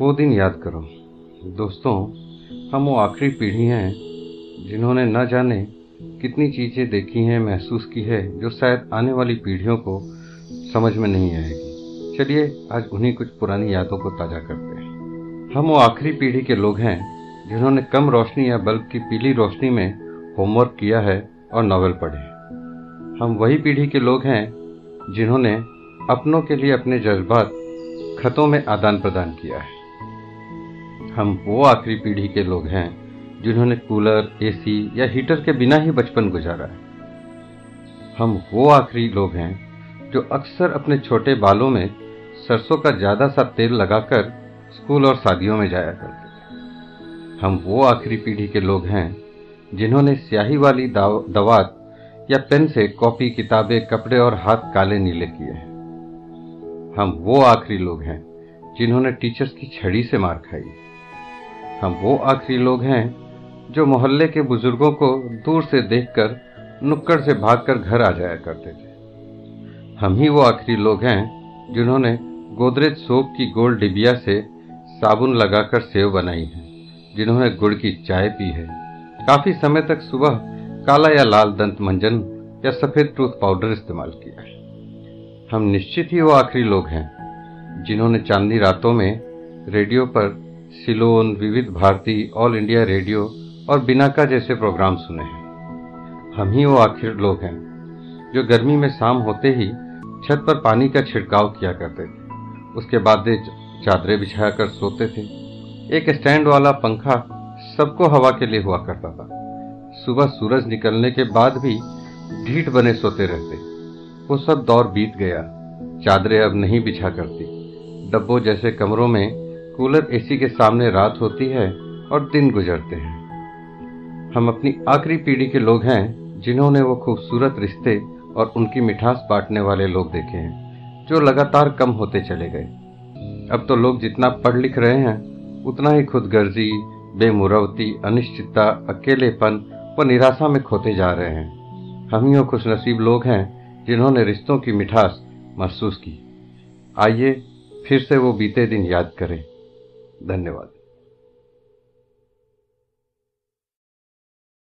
वो दिन याद करो। दोस्तों, हम वो आखिरी पीढ़ी हैं जिन्होंने न जाने कितनी चीज़ें देखी हैं, महसूस की है, जो शायद आने वाली पीढ़ियों को समझ में नहीं आएगी। चलिए, आज उन्हीं कुछ पुरानी यादों को ताज़ा करते हैं। हम वो आखिरी पीढ़ी के लोग हैं जिन्होंने कम रोशनी या बल्ब की पीली रोशनी में होमवर्क किया है और नावल पढ़े हम वही पीढ़ी के लोग हैं जिन्होंने अपनों के लिए अपने जज्बात खतों में आदान प्रदान किया है। हम वो आखिरी पीढ़ी के लोग हैं, जिन्होंने कूलर, एसी या हीटर के बिना ही बचपन गुजारा है। हम वो आखिरी लोग हैं, जो अक्सर अपने छोटे बालों में सरसों का ज़्यादा सा तेल लगाकर स्कूल और शादियों में जाया करते हम वो आखिरी पीढ़ी के लोग हैं, जिन्होंने स्याही वाली दवात या पेन से कॉपी, किताबें, कपड़े और हाथ काले नीले किए हैं। हम वो आखिरी लोग हैं, जिन्होंने टीचर्स की छड़ी से मार खाई। हम वो आखिरी लोग हैं जो मोहल्ले के बुज़ुर्गों को दूर से देखकर, नुक्कड़ से भागकर घर आ जाया करते थे। हम ही वो आखिरी लोग हैं जिन्होंने गोदरेज सोप की गोल डिबिया से साबुन लगाकर सेव बनाई है, जिन्होंने गुड़ की चाय पी है। काफ़ी समय तक सुबह काला या लाल दंत मंजन या सफ़ेद टूथ पाउडर इस्तेमाल किया। है हम निश्चित ही वो आखिरी लोग हैं जिन्होंने चांदनी रातों में रेडियो पर Ceylon, Vividh Bharati, all India radio और बिनाका जैसे प्रोग्राम सुने हैं। हम ही वो आखिर लोग हैं, जो गर्मी में शाम होते ही छत पर पानी का छिड़काव किया करते थे। उसके बाद चादरें बिछाया कर सोते थे। एक स्टैंड वाला पंखा सबको हवा के लिए हुआ करता था। सुबह सूरज निकलने के बाद भी ढीठ बने सोते रहते। वो सब दौर बीत गया। चादरें अब नहीं बिछा करती। डब्बों जैसे कमरों में कूलर एसी के सामने रात होती है और दिन गुजरते हैं। हम अपनी आखिरी पीढ़ी के लोग हैं जिन्होंने वो खूबसूरत रिश्ते और उनकी मिठास बांटने वाले लोग देखे हैं, जो लगातार कम होते चले गए। अब तो लोग जितना पढ़ लिख रहे हैं, उतना ही खुदगर्जी, बेमुरवती, अनिश्चितता, अकेलेपन व निराशा में खोते जा रहे हैं। हम ही खुशनसीब लोग हैं जिन्होंने रिश्तों की मिठास महसूस की। आइए फिर से वो बीते दिन याद करें। धन्यवाद।